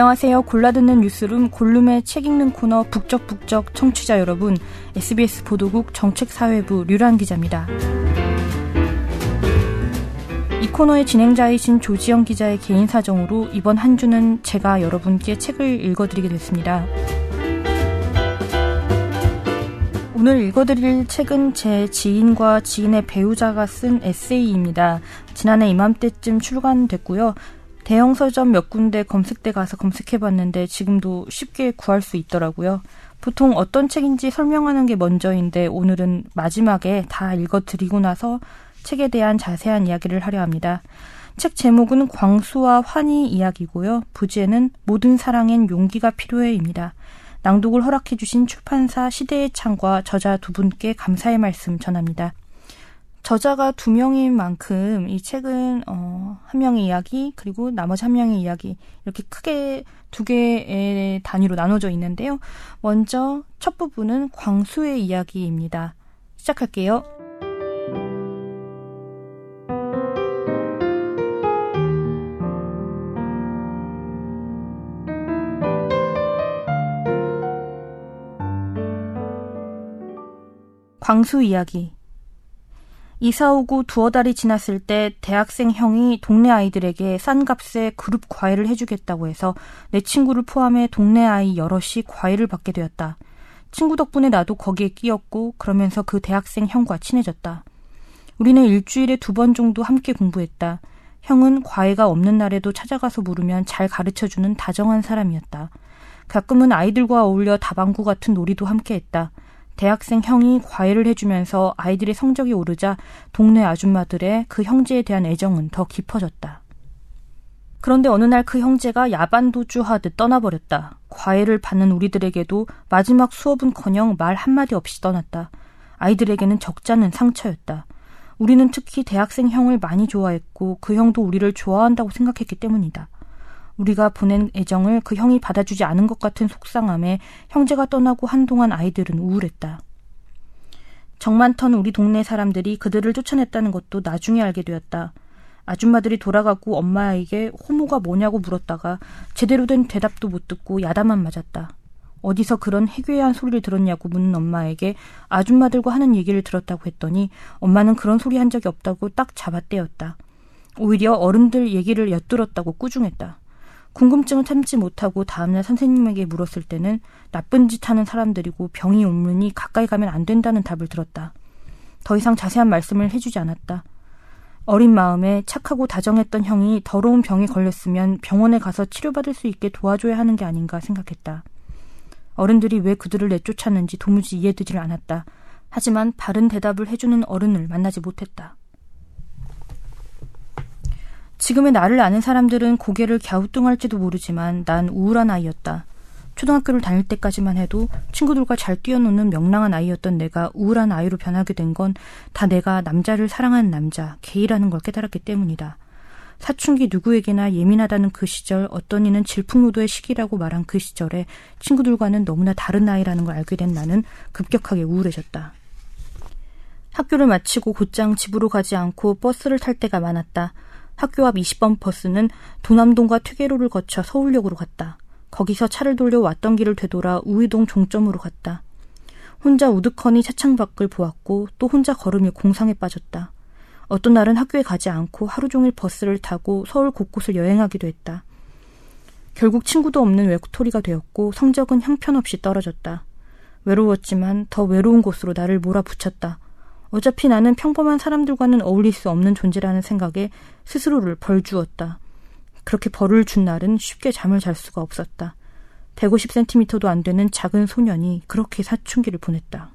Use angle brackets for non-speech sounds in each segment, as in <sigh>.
안녕하세요. 골라듣는 뉴스룸 골룸의 책 읽는 코너 북적북적 청취자 여러분. SBS 보도국 정책사회부 류란 기자입니다. 이 코너의 진행자이신 조지영 기자의 개인 사정으로 이번 한 주는 제가 여러분께 책을 읽어드리게 됐습니다. 오늘 읽어드릴 책은 제 지인과 지인의 배우자가 쓴 에세이입니다. 지난해 이맘때쯤 출간됐고요. 대형 서점 몇 군데 검색대 가서 검색해봤는데 지금도 쉽게 구할 수 있더라고요. 보통 어떤 책인지 설명하는 게 먼저인데 오늘은 마지막에 다 읽어드리고 나서 책에 대한 자세한 이야기를 하려 합니다. 책 제목은 광수와 환희 이야기고요. 부제는 모든 사랑엔 용기가 필요해입니다. 낭독을 허락해주신 출판사 시대의 창과 저자 두 분께 감사의 말씀 전합니다. 저자가 두 명인 만큼 이 책은 어, 한 명의 이야기 그리고 나머지 한 명의 이야기 이렇게 크게 두 개의 단위로 나눠져 있는데요. 먼저 첫 부분은 광수의 이야기입니다. 시작할게요. 광수 이야기 이사 오고 두어 달이 지났을 때 대학생 형이 동네 아이들에게 싼 값에 그룹 과외를 해주겠다고 해서 내 친구를 포함해 동네 아이 여럿이 과외를 받게 되었다. 친구 덕분에 나도 거기에 끼었고 그러면서 그 대학생 형과 친해졌다. 우리는 일주일에 두 번 정도 함께 공부했다. 형은 과외가 없는 날에도 찾아가서 물으면 잘 가르쳐주는 다정한 사람이었다. 가끔은 아이들과 어울려 다방구 같은 놀이도 함께 했다. 대학생 형이 과외를 해주면서 아이들의 성적이 오르자 동네 아줌마들의 그 형제에 대한 애정은 더 깊어졌다. 그런데 어느 날 그 형제가 야반도주하듯 떠나버렸다. 과외를 받는 우리들에게도 마지막 수업은커녕 말 한마디 없이 떠났다. 아이들에게는 적잖은 상처였다. 우리는 특히 대학생 형을 많이 좋아했고 그 형도 우리를 좋아한다고 생각했기 때문이다. 우리가 보낸 애정을 그 형이 받아주지 않은 것 같은 속상함에 형제가 떠나고 한동안 아이들은 우울했다. 정 많던 우리 동네 사람들이 그들을 쫓아냈다는 것도 나중에 알게 되었다. 아줌마들이 돌아가고 엄마에게 호모가 뭐냐고 물었다가 제대로 된 대답도 못 듣고 야단만 맞았다. 어디서 그런 해괴한 소리를 들었냐고 묻는 엄마에게 아줌마들과 하는 얘기를 들었다고 했더니 엄마는 그런 소리 한 적이 없다고 딱 잡아떼었다. 오히려 어른들 얘기를 엿들었다고 꾸중했다. 궁금증을 참지 못하고 다음날 선생님에게 물었을 때는 나쁜 짓 하는 사람들이고 병이 옮으니 가까이 가면 안 된다는 답을 들었다. 더 이상 자세한 말씀을 해주지 않았다. 어린 마음에 착하고 다정했던 형이 더러운 병에 걸렸으면 병원에 가서 치료받을 수 있게 도와줘야 하는 게 아닌가 생각했다. 어른들이 왜 그들을 내쫓았는지 도무지 이해되질 않았다. 하지만 바른 대답을 해주는 어른을 만나지 못했다. 지금의 나를 아는 사람들은 고개를 갸우뚱할지도 모르지만 난 우울한 아이였다. 초등학교를 다닐 때까지만 해도 친구들과 잘 뛰어노는 명랑한 아이였던 내가 우울한 아이로 변하게 된 건 다 내가 남자를 사랑하는 남자, 게이라는 걸 깨달았기 때문이다. 사춘기 누구에게나 예민하다는 그 시절, 어떤 이는 질풍노도의 시기라고 말한 그 시절에 친구들과는 너무나 다른 아이라는 걸 알게 된 나는 급격하게 우울해졌다. 학교를 마치고 곧장 집으로 가지 않고 버스를 탈 때가 많았다. 학교 앞 20번 버스는 도남동과 퇴계로를 거쳐 서울역으로 갔다. 거기서 차를 돌려 왔던 길을 되돌아 우이동 종점으로 갔다. 혼자 우두커니 차창 밖을 보았고 또 혼자 걸으며 공상에 빠졌다. 어떤 날은 학교에 가지 않고 하루 종일 버스를 타고 서울 곳곳을 여행하기도 했다. 결국 친구도 없는 외톨이가 되었고 성적은 형편없이 떨어졌다. 외로웠지만 더 외로운 곳으로 나를 몰아붙였다. 어차피 나는 평범한 사람들과는 어울릴 수 없는 존재라는 생각에 스스로를 벌 주었다. 그렇게 벌을 준 날은 쉽게 잠을 잘 수가 없었다. 150cm도 안 되는 작은 소년이 그렇게 사춘기를 보냈다.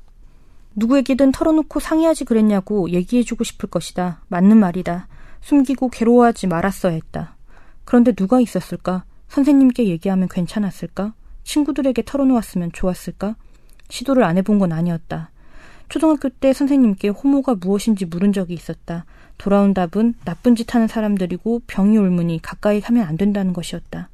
누구에게든 털어놓고 상의하지 그랬냐고 얘기해주고 싶을 것이다. 맞는 말이다. 숨기고 괴로워하지 말았어야 했다. 그런데 누가 있었을까? 선생님께 얘기하면 괜찮았을까? 친구들에게 털어놓았으면 좋았을까? 시도를 안 해본 건 아니었다. 초등학교 때 선생님께 호모가 무엇인지 물은 적이 있었다. 돌아온 답은 나쁜 짓 하는 사람들이고 병이 옮으니 가까이 하면 안 된다는 것이었다.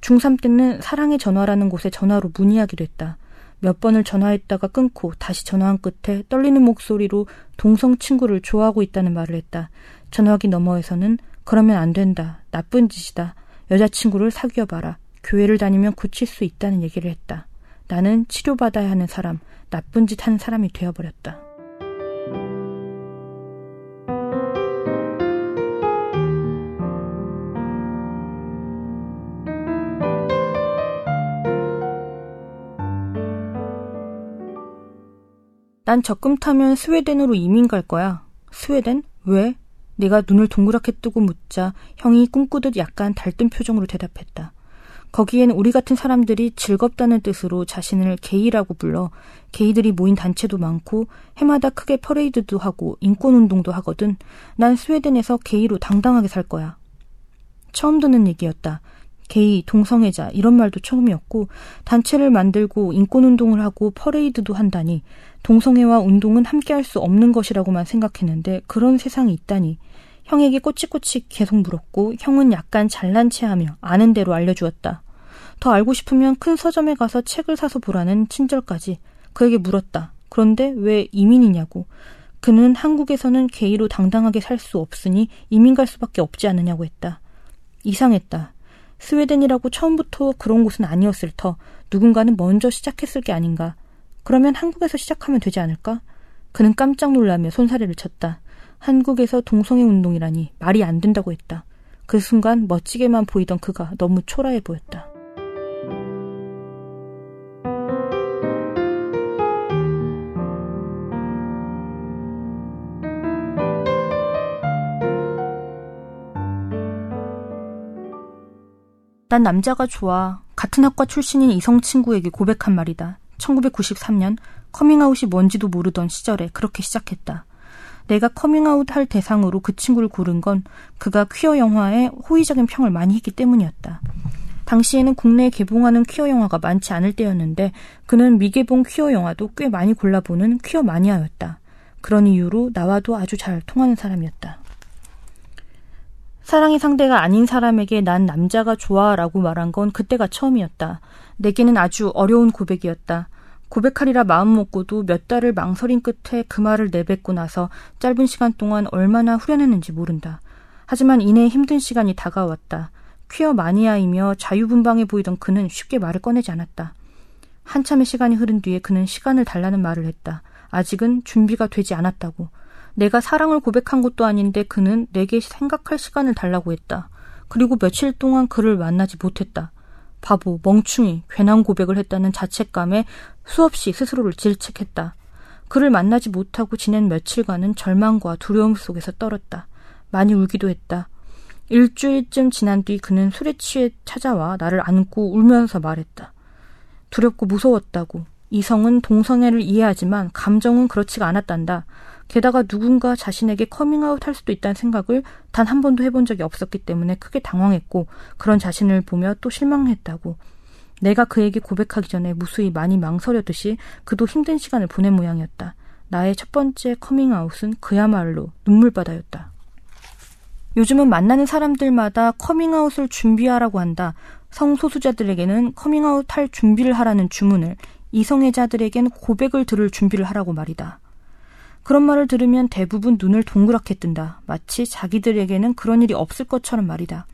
중3 때는 사랑의 전화라는 곳에 전화로 문의하기도 했다. 몇 번을 전화했다가 끊고 다시 전화한 끝에 떨리는 목소리로 동성 친구를 좋아하고 있다는 말을 했다. 전화기 너머에서는 그러면 안 된다. 나쁜 짓이다. 여자친구를 사귀어봐라. 교회를 다니면 고칠 수 있다는 얘기를 했다. 나는 치료받아야 하는 사람, 나쁜 짓 하는 사람이 되어버렸다. 난 적금 타면 스웨덴으로 이민 갈 거야. 스웨덴? 왜? 내가 눈을 동그랗게 뜨고 묻자 형이 꿈꾸듯 약간 달뜬 표정으로 대답했다. 거기엔 우리 같은 사람들이 즐겁다는 뜻으로 자신을 게이라고 불러 게이들이 모인 단체도 많고 해마다 크게 퍼레이드도 하고 인권운동도 하거든. 난 스웨덴에서 게이로 당당하게 살 거야. 처음 듣는 얘기였다. 게이, 동성애자 이런 말도 처음이었고 단체를 만들고 인권운동을 하고 퍼레이드도 한다니 동성애와 운동은 함께할 수 없는 것이라고만 생각했는데 그런 세상이 있다니 형에게 꼬치꼬치 계속 물었고 형은 약간 잘난 체하며 아는 대로 알려주었다. 더 알고 싶으면 큰 서점에 가서 책을 사서 보라는 친절까지 그에게 물었다. 그런데 왜 이민이냐고. 그는 한국에서는 게이로 당당하게 살 수 없으니 이민 갈 수밖에 없지 않느냐고 했다. 이상했다. 스웨덴이라고 처음부터 그런 곳은 아니었을 터 누군가는 먼저 시작했을 게 아닌가. 그러면 한국에서 시작하면 되지 않을까? 그는 깜짝 놀라며 손사래를 쳤다. 한국에서 동성애 운동이라니 말이 안 된다고 했다. 그 순간 멋지게만 보이던 그가 너무 초라해 보였다. 난 남자가 좋아. 같은 학과 출신인 이성 친구에게 고백한 말이다. 1993년 커밍아웃이 뭔지도 모르던 시절에 그렇게 시작했다. 내가 커밍아웃 할 대상으로 그 친구를 고른 건 그가 퀴어 영화에 호의적인 평을 많이 했기 때문이었다. 당시에는 국내에 개봉하는 퀴어 영화가 많지 않을 때였는데 그는 미개봉 퀴어 영화도 꽤 많이 골라보는 퀴어 마니아였다. 그런 이유로 나와도 아주 잘 통하는 사람이었다. 사랑의 상대가 아닌 사람에게 난 남자가 좋아 라고 말한 건 그때가 처음이었다. 내게는 아주 어려운 고백이었다. 고백하리라 마음 먹고도 몇 달을 망설인 끝에 그 말을 내뱉고 나서 짧은 시간 동안 얼마나 후련했는지 모른다. 하지만 이내 힘든 시간이 다가왔다. 퀴어 마니아이며 자유분방해 보이던 그는 쉽게 말을 꺼내지 않았다. 한참의 시간이 흐른 뒤에 그는 시간을 달라는 말을 했다. 아직은 준비가 되지 않았다고. 내가 사랑을 고백한 것도 아닌데 그는 내게 생각할 시간을 달라고 했다. 그리고 며칠 동안 그를 만나지 못했다. 바보, 멍충이, 괜한 고백을 했다는 자책감에 수없이 스스로를 질책했다. 그를 만나지 못하고 지낸 며칠간은 절망과 두려움 속에서 떨었다. 많이 울기도 했다. 일주일쯤 지난 뒤 그는 술에 취해 찾아와 나를 안고 울면서 말했다. 두렵고 무서웠다고. 이성은 동성애를 이해하지만 감정은 그렇지가 않았단다. 게다가 누군가 자신에게 커밍아웃 할 수도 있다는 생각을 단 한 번도 해본 적이 없었기 때문에 크게 당황했고 그런 자신을 보며 또 실망했다고. 내가 그에게 고백하기 전에 무수히 많이 망설였듯이 그도 힘든 시간을 보낸 모양이었다. 나의 첫 번째 커밍아웃은 그야말로 눈물바다였다. 요즘은 만나는 사람들마다 커밍아웃을 준비하라고 한다. 성소수자들에게는 커밍아웃 할 준비를 하라는 주문을, 이성애자들에겐 고백을 들을 준비를 하라고 말이다. 그런 말을 들으면 대부분 눈을 동그랗게 뜬다. 마치 자기들에게는 그런 일이 없을 것처럼 말이다.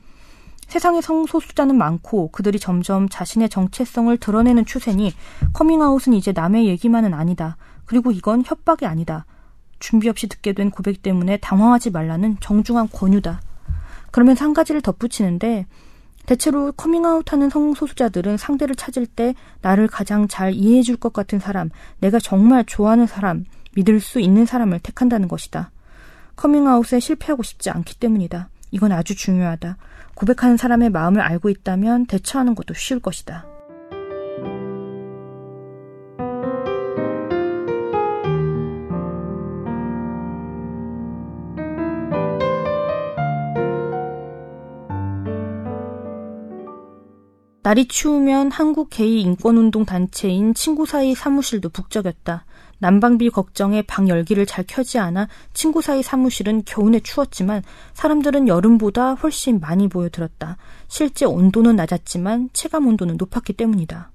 세상에 성소수자는 많고 그들이 점점 자신의 정체성을 드러내는 추세니 커밍아웃은 이제 남의 얘기만은 아니다. 그리고 이건 협박이 아니다. 준비 없이 듣게 된 고백 때문에 당황하지 말라는 정중한 권유다. 그러면서 한 가지를 덧붙이는데 대체로 커밍아웃하는 성소수자들은 상대를 찾을 때 나를 가장 잘 이해해줄 것 같은 사람, 내가 정말 좋아하는 사람, 믿을 수 있는 사람을 택한다는 것이다. 커밍아웃에 실패하고 싶지 않기 때문이다. 이건 아주 중요하다. 고백하는 사람의 마음을 알고 있다면 대처하는 것도 쉬울 것이다. 날이 추우면 한국 게이 인권운동 단체인 친구 사이 사무실도 북적였다. 난방비 걱정에 방 열기를 잘 켜지 않아 친구 사이 사무실은 겨우내 추웠지만 사람들은 여름보다 훨씬 많이 보여들었다. 실제 온도는 낮았지만 체감 온도는 높았기 때문이다.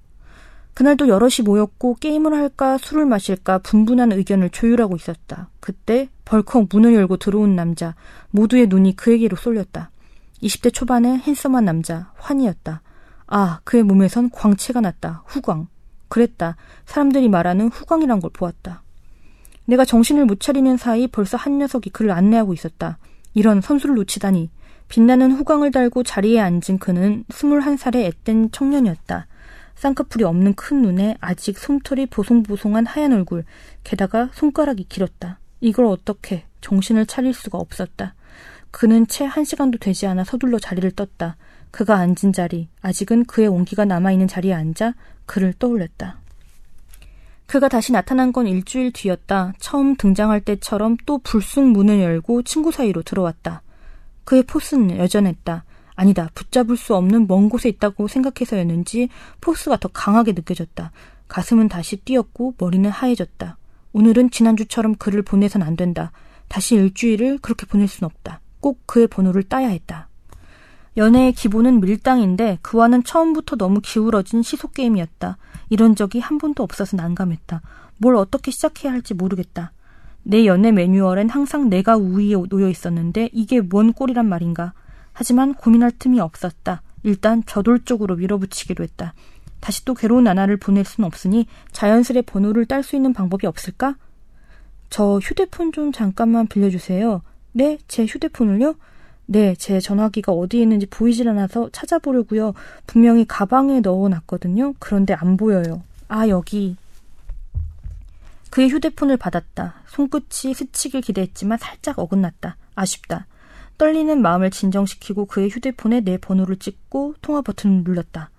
그날도 여럿이 모였고 게임을 할까 술을 마실까 분분한 의견을 조율하고 있었다. 그때 벌컥 문을 열고 들어온 남자 모두의 눈이 그에게로 쏠렸다. 20대 초반의 핸섬한 남자 환이었다. 아, 그의 몸에선 광채가 났다. 후광. 그랬다. 사람들이 말하는 후광이란 걸 보았다. 내가 정신을 못 차리는 사이 벌써 한 녀석이 그를 안내하고 있었다. 이런 선수를 놓치다니. 빛나는 후광을 달고 자리에 앉은 그는 스물한 살의 앳된 청년이었다. 쌍꺼풀이 없는 큰 눈에 아직 솜털이 보송보송한 하얀 얼굴, 게다가 손가락이 길었다. 이걸 어떻게 정신을 차릴 수가 없었다. 그는 채 한 시간도 되지 않아 서둘러 자리를 떴다. 그가 앉은 자리, 아직은 그의 온기가 남아있는 자리에 앉아 그를 떠올렸다. 그가 다시 나타난 건 일주일 뒤였다. 처음 등장할 때처럼 또 불쑥 문을 열고 친구 사이로 들어왔다. 그의 포스는 여전했다. 아니다. 붙잡을 수 없는 먼 곳에 있다고 생각해서였는지 포스가 더 강하게 느껴졌다. 가슴은 다시 뛰었고 머리는 하얘졌다. 오늘은 지난주처럼 글을 보내선 안 된다. 다시 일주일을 그렇게 보낼 순 없다. 꼭 그의 번호를 따야 했다. 연애의 기본은 밀당인데 그와는 처음부터 너무 기울어진 시속 게임이었다. 이런 적이 한 번도 없어서 난감했다. 뭘 어떻게 시작해야 할지 모르겠다. 내 연애 매뉴얼엔 항상 내가 우위에 놓여 있었는데 이게 뭔 꼴이란 말인가. 하지만 고민할 틈이 없었다. 일단 저돌적으로 밀어붙이기로 했다. 다시 또 괴로운 나날을 보낼 순 없으니 자연스레 번호를 딸 수 있는 방법이 없을까? 저 휴대폰 좀 잠깐만 빌려주세요. 네, 제 휴대폰을요? 네, 제 전화기가 어디에 있는지 보이질 않아서 찾아보려고요. 분명히 가방에 넣어놨거든요. 그런데 안 보여요. 아, 여기. 그의 휴대폰을 받았다. 손끝이 스치길 기대했지만 살짝 어긋났다. 아쉽다. 떨리는 마음을 진정시키고 그의 휴대폰에 내 번호를 찍고 통화 버튼을 눌렀다.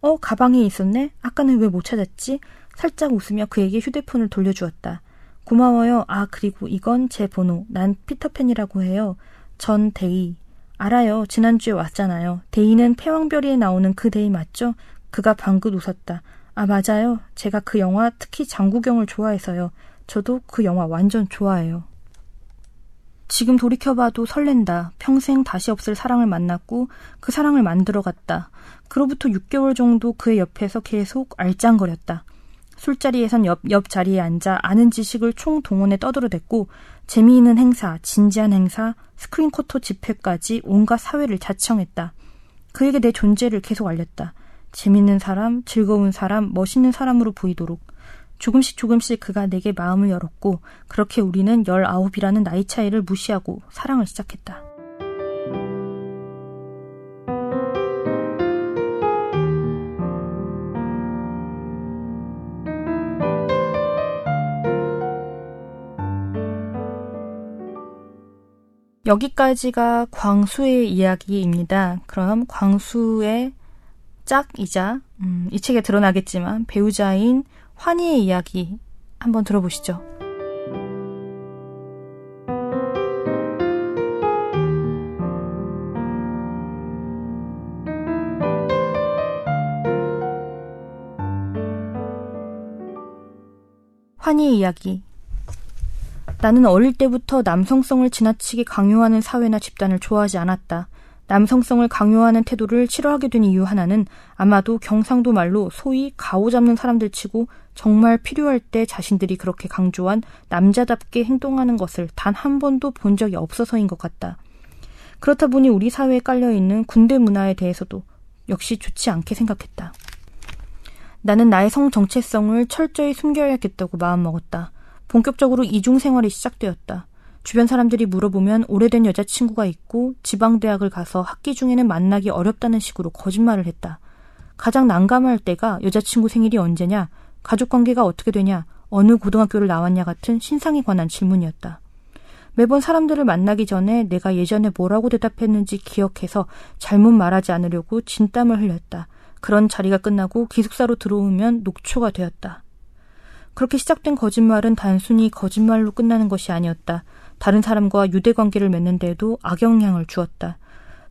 어, 가방에 있었네? 아까는 왜 못 찾았지? 살짝 웃으며 그에게 휴대폰을 돌려주었다. 고마워요. 아, 그리고 이건 제 번호. 난 피터팬이라고 해요. 전 데이. 알아요. 지난주에 왔잖아요. 데이는 패왕별희에 나오는 그 데이 맞죠? 그가 방긋 웃었다. 아, 맞아요. 제가 그 영화 특히 장국영을 좋아해서요. 저도 그 영화 완전 좋아해요. 지금 돌이켜봐도 설렌다. 평생 다시 없을 사랑을 만났고 그 사랑을 만들어갔다. 그로부터 6개월 정도 그의 옆에서 계속 알짱거렸다. 술자리에선 옆, 옆 자리에 앉아 아는 지식을 총동원해 떠들어댔고 재미있는 행사, 진지한 행사, 스크린코터 집회까지 온갖 사회를 자청했다. 그에게 내 존재를 계속 알렸다. 재밌는 사람, 즐거운 사람, 멋있는 사람으로 보이도록. 조금씩 조금씩 그가 내게 마음을 열었고, 그렇게 우리는 19이라는 나이 차이를 무시하고 사랑을 시작했다. 여기까지가 광수의 이야기입니다. 그럼 광수의 짝이자 음, 이 책에 드러나겠지만 배우자인 환희의 이야기 한번 들어보시죠. 환희의 이야기 나는 어릴 때부터 남성성을 지나치게 강요하는 사회나 집단을 좋아하지 않았다. 남성성을 강요하는 태도를 싫어하게 된 이유 하나는 아마도 경상도 말로 소위 가오 잡는 사람들 치고 정말 필요할 때 자신들이 그렇게 강조한 남자답게 행동하는 것을 단 한 번도 본 적이 없어서인 것 같다. 그렇다 보니 우리 사회에 깔려있는 군대 문화에 대해서도 역시 좋지 않게 생각했다. 나는 나의 성 정체성을 철저히 숨겨야겠다고 마음먹었다. 본격적으로 이중 생활이 시작되었다. 주변 사람들이 물어보면 오래된 여자친구가 있고 지방대학을 가서 학기 중에는 만나기 어렵다는 식으로 거짓말을 했다. 가장 난감할 때가 여자친구 생일이 언제냐, 가족관계가 어떻게 되냐, 어느 고등학교를 나왔냐 같은 신상에 관한 질문이었다. 매번 사람들을 만나기 전에 내가 예전에 뭐라고 대답했는지 기억해서 잘못 말하지 않으려고 진땀을 흘렸다. 그런 자리가 끝나고 기숙사로 들어오면 녹초가 되었다. 그렇게 시작된 거짓말은 단순히 거짓말로 끝나는 것이 아니었다. 다른 사람과 유대 관계를 맺는데도 악영향을 주었다.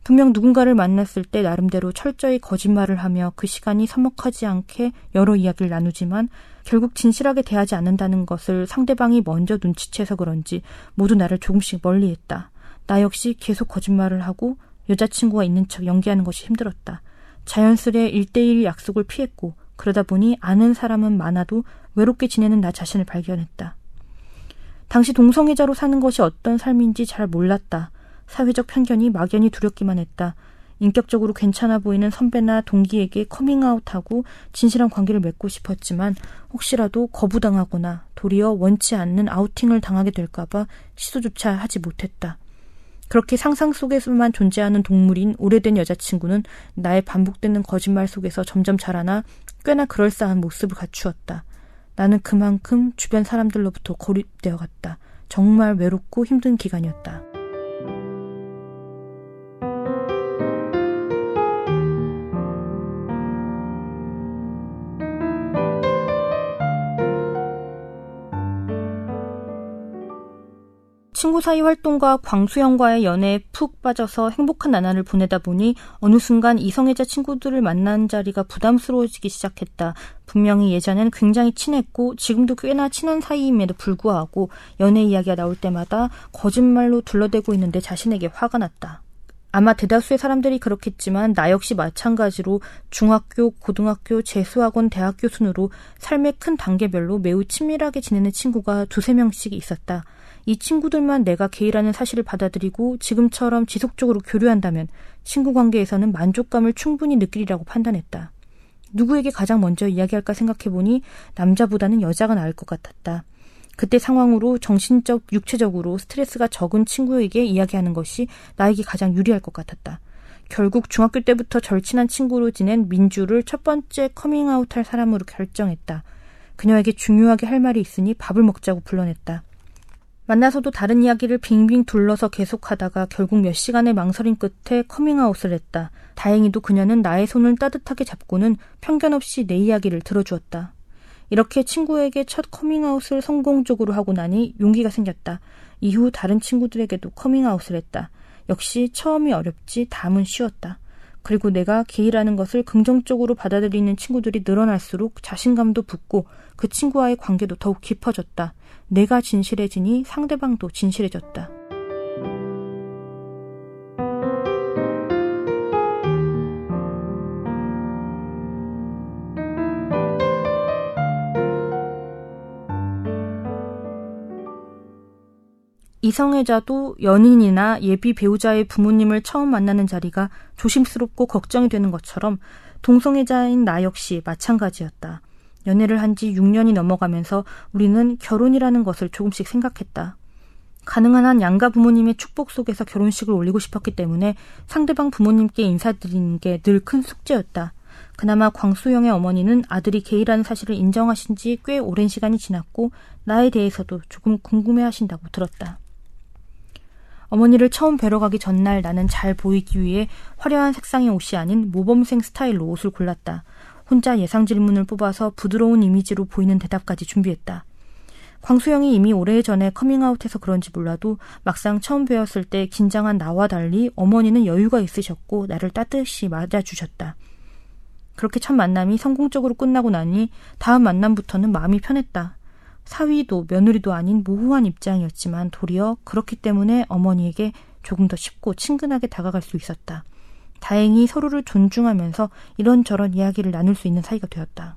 분명 누군가를 만났을 때 나름대로 철저히 거짓말을 하며 그 시간이 서먹하지 않게 여러 이야기를 나누지만 결국 진실하게 대하지 않는다는 것을 상대방이 먼저 눈치채서 그런지 모두 나를 조금씩 멀리했다. 나 역시 계속 거짓말을 하고 여자친구가 있는 척 연기하는 것이 힘들었다. 자연스레 일대일 약속을 피했고 그러다 보니 아는 사람은 많아도 외롭게 지내는 나 자신을 발견했다. 당시 동성애자로 사는 것이 어떤 삶인지 잘 몰랐다. 사회적 편견이 막연히 두렵기만 했다. 인격적으로 괜찮아 보이는 선배나 동기에게 커밍아웃하고 진실한 관계를 맺고 싶었지만 혹시라도 거부당하거나 도리어 원치 않는 아우팅을 당하게 될까봐 시도조차 하지 못했다. 그렇게 상상 속에서만 존재하는 동물인 오래된 여자친구는 나의 반복되는 거짓말 속에서 점점 자라나 꽤나 그럴싸한 모습을 갖추었다. 나는 그만큼 주변 사람들로부터 고립되어 갔다. 정말 외롭고 힘든 기간이었다. 친구 사이 활동과 광수형과의 연애에 푹 빠져서 행복한 나날을 보내다 보니 어느 순간 이성애자 친구들을 만난 자리가 부담스러워지기 시작했다. 분명히 예전엔 굉장히 친했고 지금도 꽤나 친한 사이임에도 불구하고 연애 이야기가 나올 때마다 거짓말로 둘러대고 있는데 자신에게 화가 났다. 아마 대다수의 사람들이 그렇겠지만 나 역시 마찬가지로 중학교, 고등학교, 재수학원, 대학교 순으로 삶의 큰 단계별로 매우 친밀하게 지내는 친구가 두세 명씩 있었다. 이 친구들만 내가 게이라는 사실을 받아들이고 지금처럼 지속적으로 교류한다면 친구 관계에서는 만족감을 충분히 느끼리라고 판단했다. 누구에게 가장 먼저 이야기할까 생각해보니 남자보다는 여자가 나을 것 같았다. 그때 상황으로 정신적, 육체적으로 스트레스가 적은 친구에게 이야기하는 것이 나에게 가장 유리할 것 같았다. 결국 중학교 때부터 절친한 친구로 지낸 민주를 첫 번째 커밍아웃 할 사람으로 결정했다. 그녀에게 중요하게 할 말이 있으니 밥을 먹자고 불러냈다. 만나서도 다른 이야기를 빙빙 둘러서 계속하다가 결국 몇 시간의 망설임 끝에 커밍아웃을 했다. 다행히도 그녀는 나의 손을 따뜻하게 잡고는 편견 없이 내 이야기를 들어주었다. 이렇게 친구에게 첫 커밍아웃을 성공적으로 하고 나니 용기가 생겼다. 이후 다른 친구들에게도 커밍아웃을 했다. 역시 처음이 어렵지 다음은 쉬웠다. 그리고 내가 게이라는 것을 긍정적으로 받아들이는 친구들이 늘어날수록 자신감도 붙고 그 친구와의 관계도 더욱 깊어졌다. 내가 진실해지니 상대방도 진실해졌다. 이성애자도 연인이나 예비 배우자의 부모님을 처음 만나는 자리가 조심스럽고 걱정이 되는 것처럼 동성애자인 나 역시 마찬가지였다. 연애를 한 지 6년이 넘어가면서 우리는 결혼이라는 것을 조금씩 생각했다. 가능한 한 양가 부모님의 축복 속에서 결혼식을 올리고 싶었기 때문에 상대방 부모님께 인사드리는 게 늘 큰 숙제였다. 그나마 광수영의 어머니는 아들이 게이라는 사실을 인정하신 지 꽤 오랜 시간이 지났고 나에 대해서도 조금 궁금해 하신다고 들었다. 어머니를 처음 뵈러 가기 전날 나는 잘 보이기 위해 화려한 색상의 옷이 아닌 모범생 스타일로 옷을 골랐다. 혼자 예상 질문을 뽑아서 부드러운 이미지로 보이는 대답까지 준비했다. 광수영이 이미 오래전에 커밍아웃해서 그런지 몰라도 막상 처음 뵈었을 때 긴장한 나와 달리 어머니는 여유가 있으셨고 나를 따뜻이 맞아주셨다. 그렇게 첫 만남이 성공적으로 끝나고 나니 다음 만남부터는 마음이 편했다. 사위도 며느리도 아닌 모호한 입장이었지만 도리어 그렇기 때문에 어머니에게 조금 더 쉽고 친근하게 다가갈 수 있었다. 다행히 서로를 존중하면서 이런저런 이야기를 나눌 수 있는 사이가 되었다.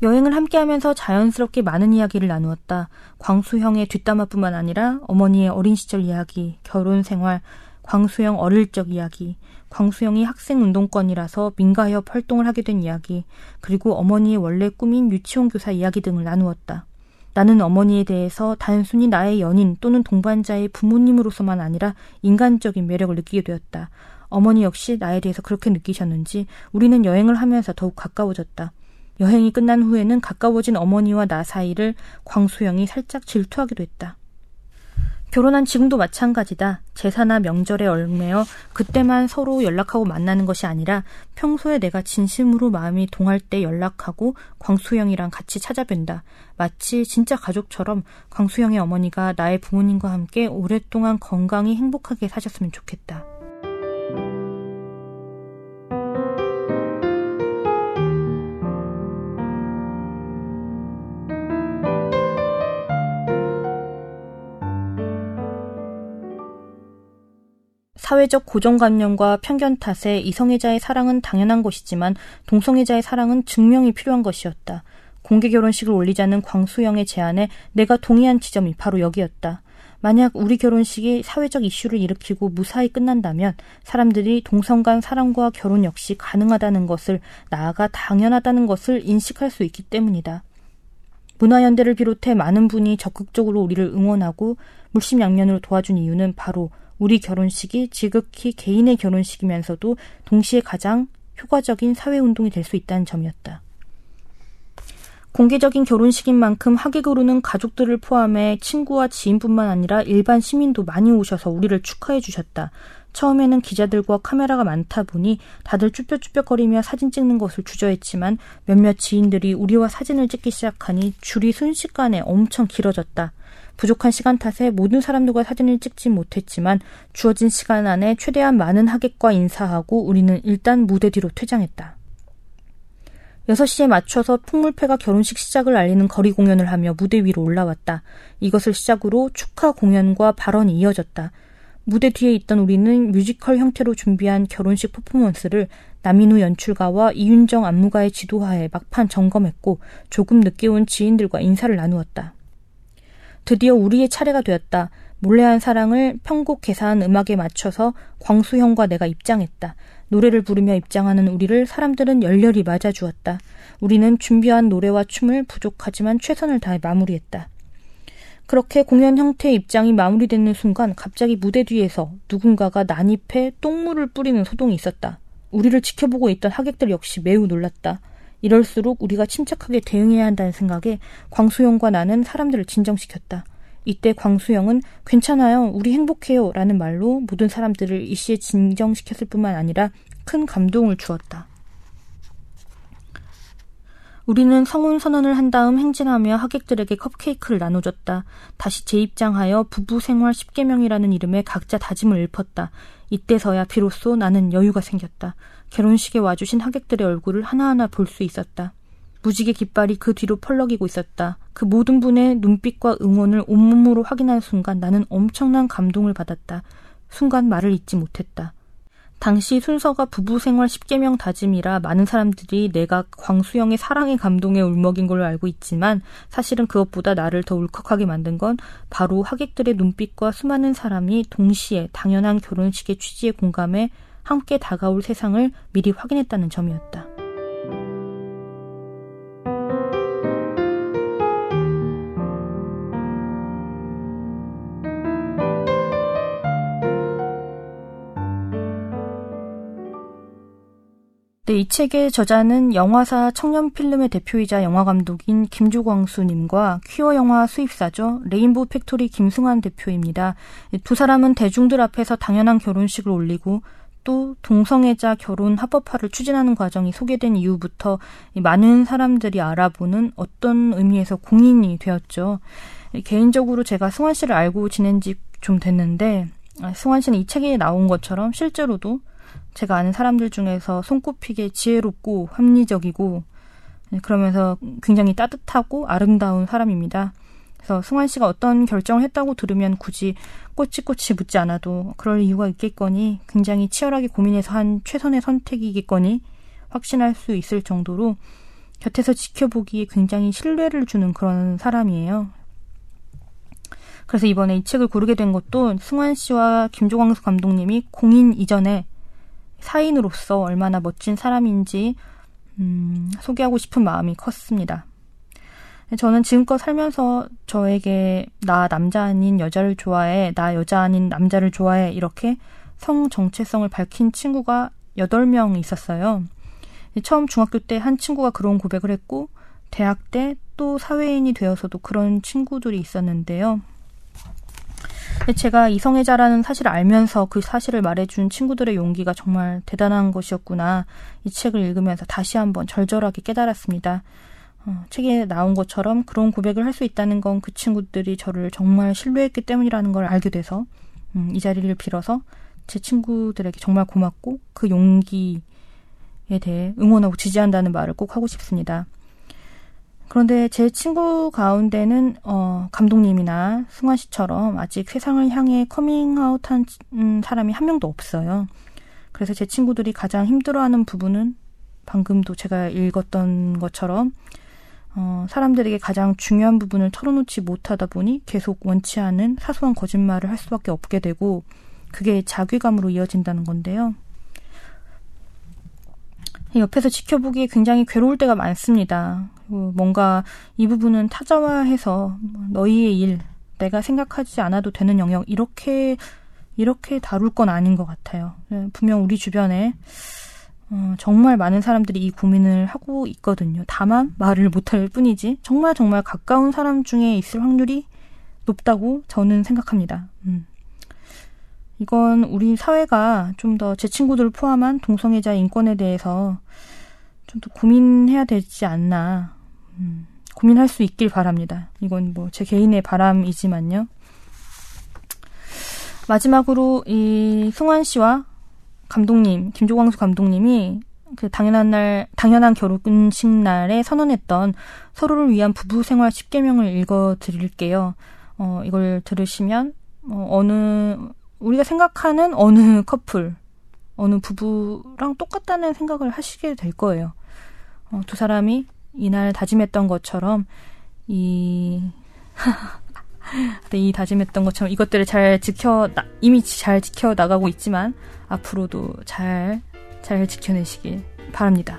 여행을 함께 하면서 자연스럽게 많은 이야기를 나누었다. 광수형의 뒷담화뿐만 아니라 어머니의 어린 시절 이야기, 결혼 생활, 광수형 어릴 적 이야기, 광수형이 학생 운동권이라서 민가협 활동을 하게 된 이야기, 그리고 어머니의 원래 꿈인 유치원 교사 이야기 등을 나누었다. 나는 어머니에 대해서 단순히 나의 연인 또는 동반자의 부모님으로서만 아니라 인간적인 매력을 느끼게 되었다. 어머니 역시 나에 대해서 그렇게 느끼셨는지 우리는 여행을 하면서 더욱 가까워졌다. 여행이 끝난 후에는 가까워진 어머니와 나 사이를 광수형이 살짝 질투하기도 했다. 결혼한 지금도 마찬가지다. 제사나 명절에 얽매여 그때만 서로 연락하고 만나는 것이 아니라 평소에 내가 진심으로 마음이 동할 때 연락하고 광수형이랑 같이 찾아뵌다. 마치 진짜 가족처럼 광수형의 어머니가 나의 부모님과 함께 오랫동안 건강히 행복하게 사셨으면 좋겠다. 사회적 고정관념과 편견 탓에 이성애자의 사랑은 당연한 것이지만 동성애자의 사랑은 증명이 필요한 것이었다. 공개 결혼식을 올리자는 광수영의 제안에 내가 동의한 지점이 바로 여기였다. 만약 우리 결혼식이 사회적 이슈를 일으키고 무사히 끝난다면 사람들이 동성 간 사랑과 결혼 역시 가능하다는 것을 나아가 당연하다는 것을 인식할 수 있기 때문이다. 문화연대를 비롯해 많은 분이 적극적으로 우리를 응원하고 물심양면으로 도와준 이유는 바로 우리 결혼식이 지극히 개인의 결혼식이면서도 동시에 가장 효과적인 사회운동이 될 수 있다는 점이었다. 공개적인 결혼식인 만큼 하객으로는 가족들을 포함해 친구와 지인뿐만 아니라 일반 시민도 많이 오셔서 우리를 축하해 주셨다. 처음에는 기자들과 카메라가 많다 보니 다들 쭈뼛쭈뼛거리며 사진 찍는 것을 주저했지만 몇몇 지인들이 우리와 사진을 찍기 시작하니 줄이 순식간에 엄청 길어졌다. 부족한 시간 탓에 모든 사람들과 사진을 찍지 못했지만 주어진 시간 안에 최대한 많은 하객과 인사하고 우리는 일단 무대 뒤로 퇴장했다. 6시에 맞춰서 풍물패가 결혼식 시작을 알리는 거리 공연을 하며 무대 위로 올라왔다. 이것을 시작으로 축하 공연과 발언이 이어졌다. 무대 뒤에 있던 우리는 뮤지컬 형태로 준비한 결혼식 퍼포먼스를 남인우 연출가와 이윤정 안무가의 지도하에 막판 점검했고 조금 늦게 온 지인들과 인사를 나누었다. 드디어 우리의 차례가 되었다. 몰래 한 사랑을 편곡 개사한 음악에 맞춰서 광수형과 내가 입장했다. 노래를 부르며 입장하는 우리를 사람들은 열렬히 맞아주었다. 우리는 준비한 노래와 춤을 부족하지만 최선을 다해 마무리했다. 그렇게 공연 형태의 입장이 마무리되는 순간 갑자기 무대 뒤에서 누군가가 난입해 똥물을 뿌리는 소동이 있었다. 우리를 지켜보고 있던 하객들 역시 매우 놀랐다. 이럴수록 우리가 침착하게 대응해야 한다는 생각에 광수형과 나는 사람들을 진정시켰다. 이때 광수형은 괜찮아요. 우리 행복해요. 라는 말로 모든 사람들을 이시에 진정시켰을 뿐만 아니라 큰 감동을 주었다. 우리는 성혼 선언을 한 다음 행진하며 하객들에게 컵케이크를 나눠줬다. 다시 재입장하여 부부 생활 10개명이라는 이름의 각자 다짐을 읊었다. 이때서야 비로소 나는 여유가 생겼다. 결혼식에 와주신 하객들의 얼굴을 하나하나 볼 수 있었다. 무지개 깃발이 그 뒤로 펄럭이고 있었다. 그 모든 분의 눈빛과 응원을 온몸으로 확인한 순간 나는 엄청난 감동을 받았다. 순간 말을 잇지 못했다. 당시 순서가 부부 생활 10개명 다짐이라 많은 사람들이 내가 광수영의 사랑의 감동에 울먹인 걸로 알고 있지만 사실은 그것보다 나를 더 울컥하게 만든 건 바로 하객들의 눈빛과 수많은 사람이 동시에 당연한 결혼식의 취지에 공감해 함께 다가올 세상을 미리 확인했다는 점이었다. 네, 이 책의 저자는 영화사 청년 필름의 대표이자 영화감독인 김조광수님과 퀴어 영화 수입사죠. Rainbow Factory 김승환 대표입니다. 두 사람은 대중들 앞에서 당연한 결혼식을 올리고 또 동성애자 결혼 합법화를 추진하는 과정이 소개된 이후부터 많은 사람들이 알아보는 어떤 의미에서 공인이 되었죠. 개인적으로 제가 승환 씨를 알고 지낸 지 좀 됐는데 아, 승환 씨는 이 책에 나온 것처럼 실제로도 제가 아는 사람들 중에서 손꼽히게 지혜롭고 합리적이고 네, 그러면서 굉장히 따뜻하고 아름다운 사람입니다. 그래서 승환 씨가 어떤 결정을 했다고 들으면 굳이 꼬치꼬치 묻지 않아도 그럴 이유가 있겠거니 굉장히 치열하게 고민해서 한 최선의 선택이겠거니 확신할 수 있을 정도로 곁에서 지켜보기에 굉장히 신뢰를 주는 그런 사람이에요. 그래서 이번에 이 책을 고르게 된 것도 승환 씨와 김조광수 감독님이 공인 이전에 사인으로서 얼마나 멋진 사람인지 음, 소개하고 싶은 마음이 컸습니다. 저는 지금껏 살면서 저에게 나 남자 아닌 여자를 좋아해, 나 여자 아닌 남자를 좋아해 이렇게 성 정체성을 밝힌 친구가 8명 있었어요. 처음 중학교 때 한 친구가 그런 고백을 했고 대학 때 또 사회인이 되어서도 그런 친구들이 있었는데요. 제가 이성애자라는 사실을 알면서 그 사실을 말해준 친구들의 용기가 정말 대단한 것이었구나. 이 책을 읽으면서 다시 한번 절절하게 깨달았습니다. 어, 책에 나온 것처럼 그런 고백을 할 수 있다는 건 그 친구들이 저를 정말 신뢰했기 때문이라는 걸 알게 돼서 음, 이 자리를 빌어서 제 친구들에게 정말 고맙고 그 용기에 대해 응원하고 지지한다는 말을 꼭 하고 싶습니다. 그런데 제 친구 가운데는 어, 감독님이나 승환 씨처럼 아직 세상을 향해 커밍아웃한 음, 사람이 한 명도 없어요. 그래서 제 친구들이 가장 힘들어하는 부분은 방금도 제가 읽었던 것처럼 어, 사람들에게 가장 중요한 부분을 털어놓지 못하다 보니 계속 원치 않은 사소한 거짓말을 할 수밖에 없게 되고 그게 자괴감으로 이어진다는 건데요. 옆에서 지켜보기에 굉장히 괴로울 때가 많습니다. 뭔가 이 부분은 타자화해서 너희의 일, 내가 생각하지 않아도 되는 영역 이렇게 이렇게 다룰 건 아닌 것 같아요. 네, 분명 우리 주변에 어, 정말 많은 사람들이 이 고민을 하고 있거든요. 다만 말을 못할 뿐이지 정말 정말 가까운 사람 중에 있을 확률이 높다고 저는 생각합니다. 음. 이건 우리 사회가 좀 더 제 친구들을 포함한 동성애자 인권에 대해서 좀 더 고민해야 되지 않나. 음, 고민할 수 있길 바랍니다. 이건 뭐 제 개인의 바람이지만요. 마지막으로 이 승환 씨와 감독님, 김조광수 감독님이 그 당연한 날, 당연한 결혼식 날에 선언했던 서로를 위한 부부 생활 10개명을 읽어 드릴게요. 어, 이걸 들으시면, 어, 어느, 우리가 생각하는 어느 커플, 어느 부부랑 똑같다는 생각을 하시게 될 거예요. 어, 두 사람이 이날 다짐했던 것처럼, 이, <laughs> 이 다짐했던 것처럼 이것들을 잘 지켜 나, 이미 잘 지켜 나가고 있지만 앞으로도 잘 잘 지켜내시길 바랍니다.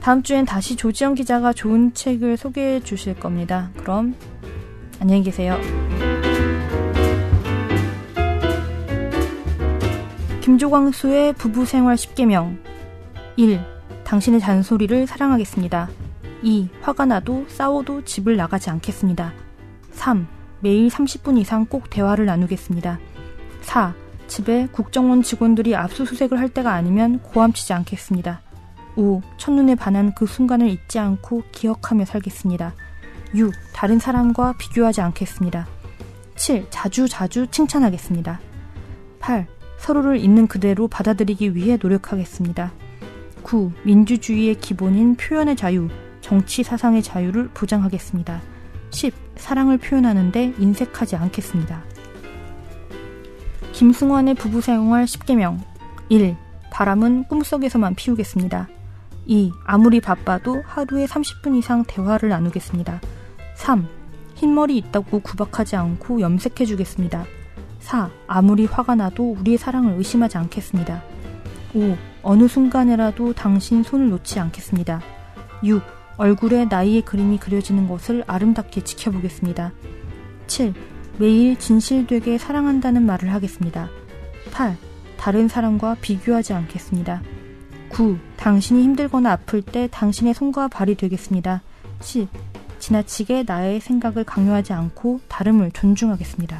다음 주엔 다시 조지영 기자가 좋은 책을 소개해 주실 겁니다. 그럼 안녕히 계세요. 김조광수의 부부 생활 10개명 1. 당신의 잔소리를 사랑하겠습니다. 2. 화가 나도 싸워도 집을 나가지 않겠습니다. 3. 매일 30분 이상 꼭 대화를 나누겠습니다. 4. 집에 국정원 직원들이 압수수색을 할 때가 아니면 고함치지 않겠습니다. 5. 첫눈에 반한 그 순간을 잊지 않고 기억하며 살겠습니다. 6. 다른 사람과 비교하지 않겠습니다. 7. 자주 자주 칭찬하겠습니다. 8. 서로를 있는 그대로 받아들이기 위해 노력하겠습니다. 9. 민주주의의 기본인 표현의 자유, 정치 사상의 자유를 보장하겠습니다. 10. 사랑을 표현하는데 인색하지 않겠습니다. 김승환의 부부 생활 10개명 1. 바람은 꿈속에서만 피우겠습니다. 2. 아무리 바빠도 하루에 30분 이상 대화를 나누겠습니다. 3. 흰머리 있다고 구박하지 않고 염색해주겠습니다. 4. 아무리 화가 나도 우리의 사랑을 의심하지 않겠습니다. 5. 어느 순간에라도 당신 손을 놓지 않겠습니다. 6. 얼굴에 나이의 그림이 그려지는 것을 아름답게 지켜보겠습니다. 7. 매일 진실되게 사랑한다는 말을 하겠습니다. 8. 다른 사람과 비교하지 않겠습니다. 9. 당신이 힘들거나 아플 때 당신의 손과 발이 되겠습니다. 10. 지나치게 나의 생각을 강요하지 않고 다름을 존중하겠습니다.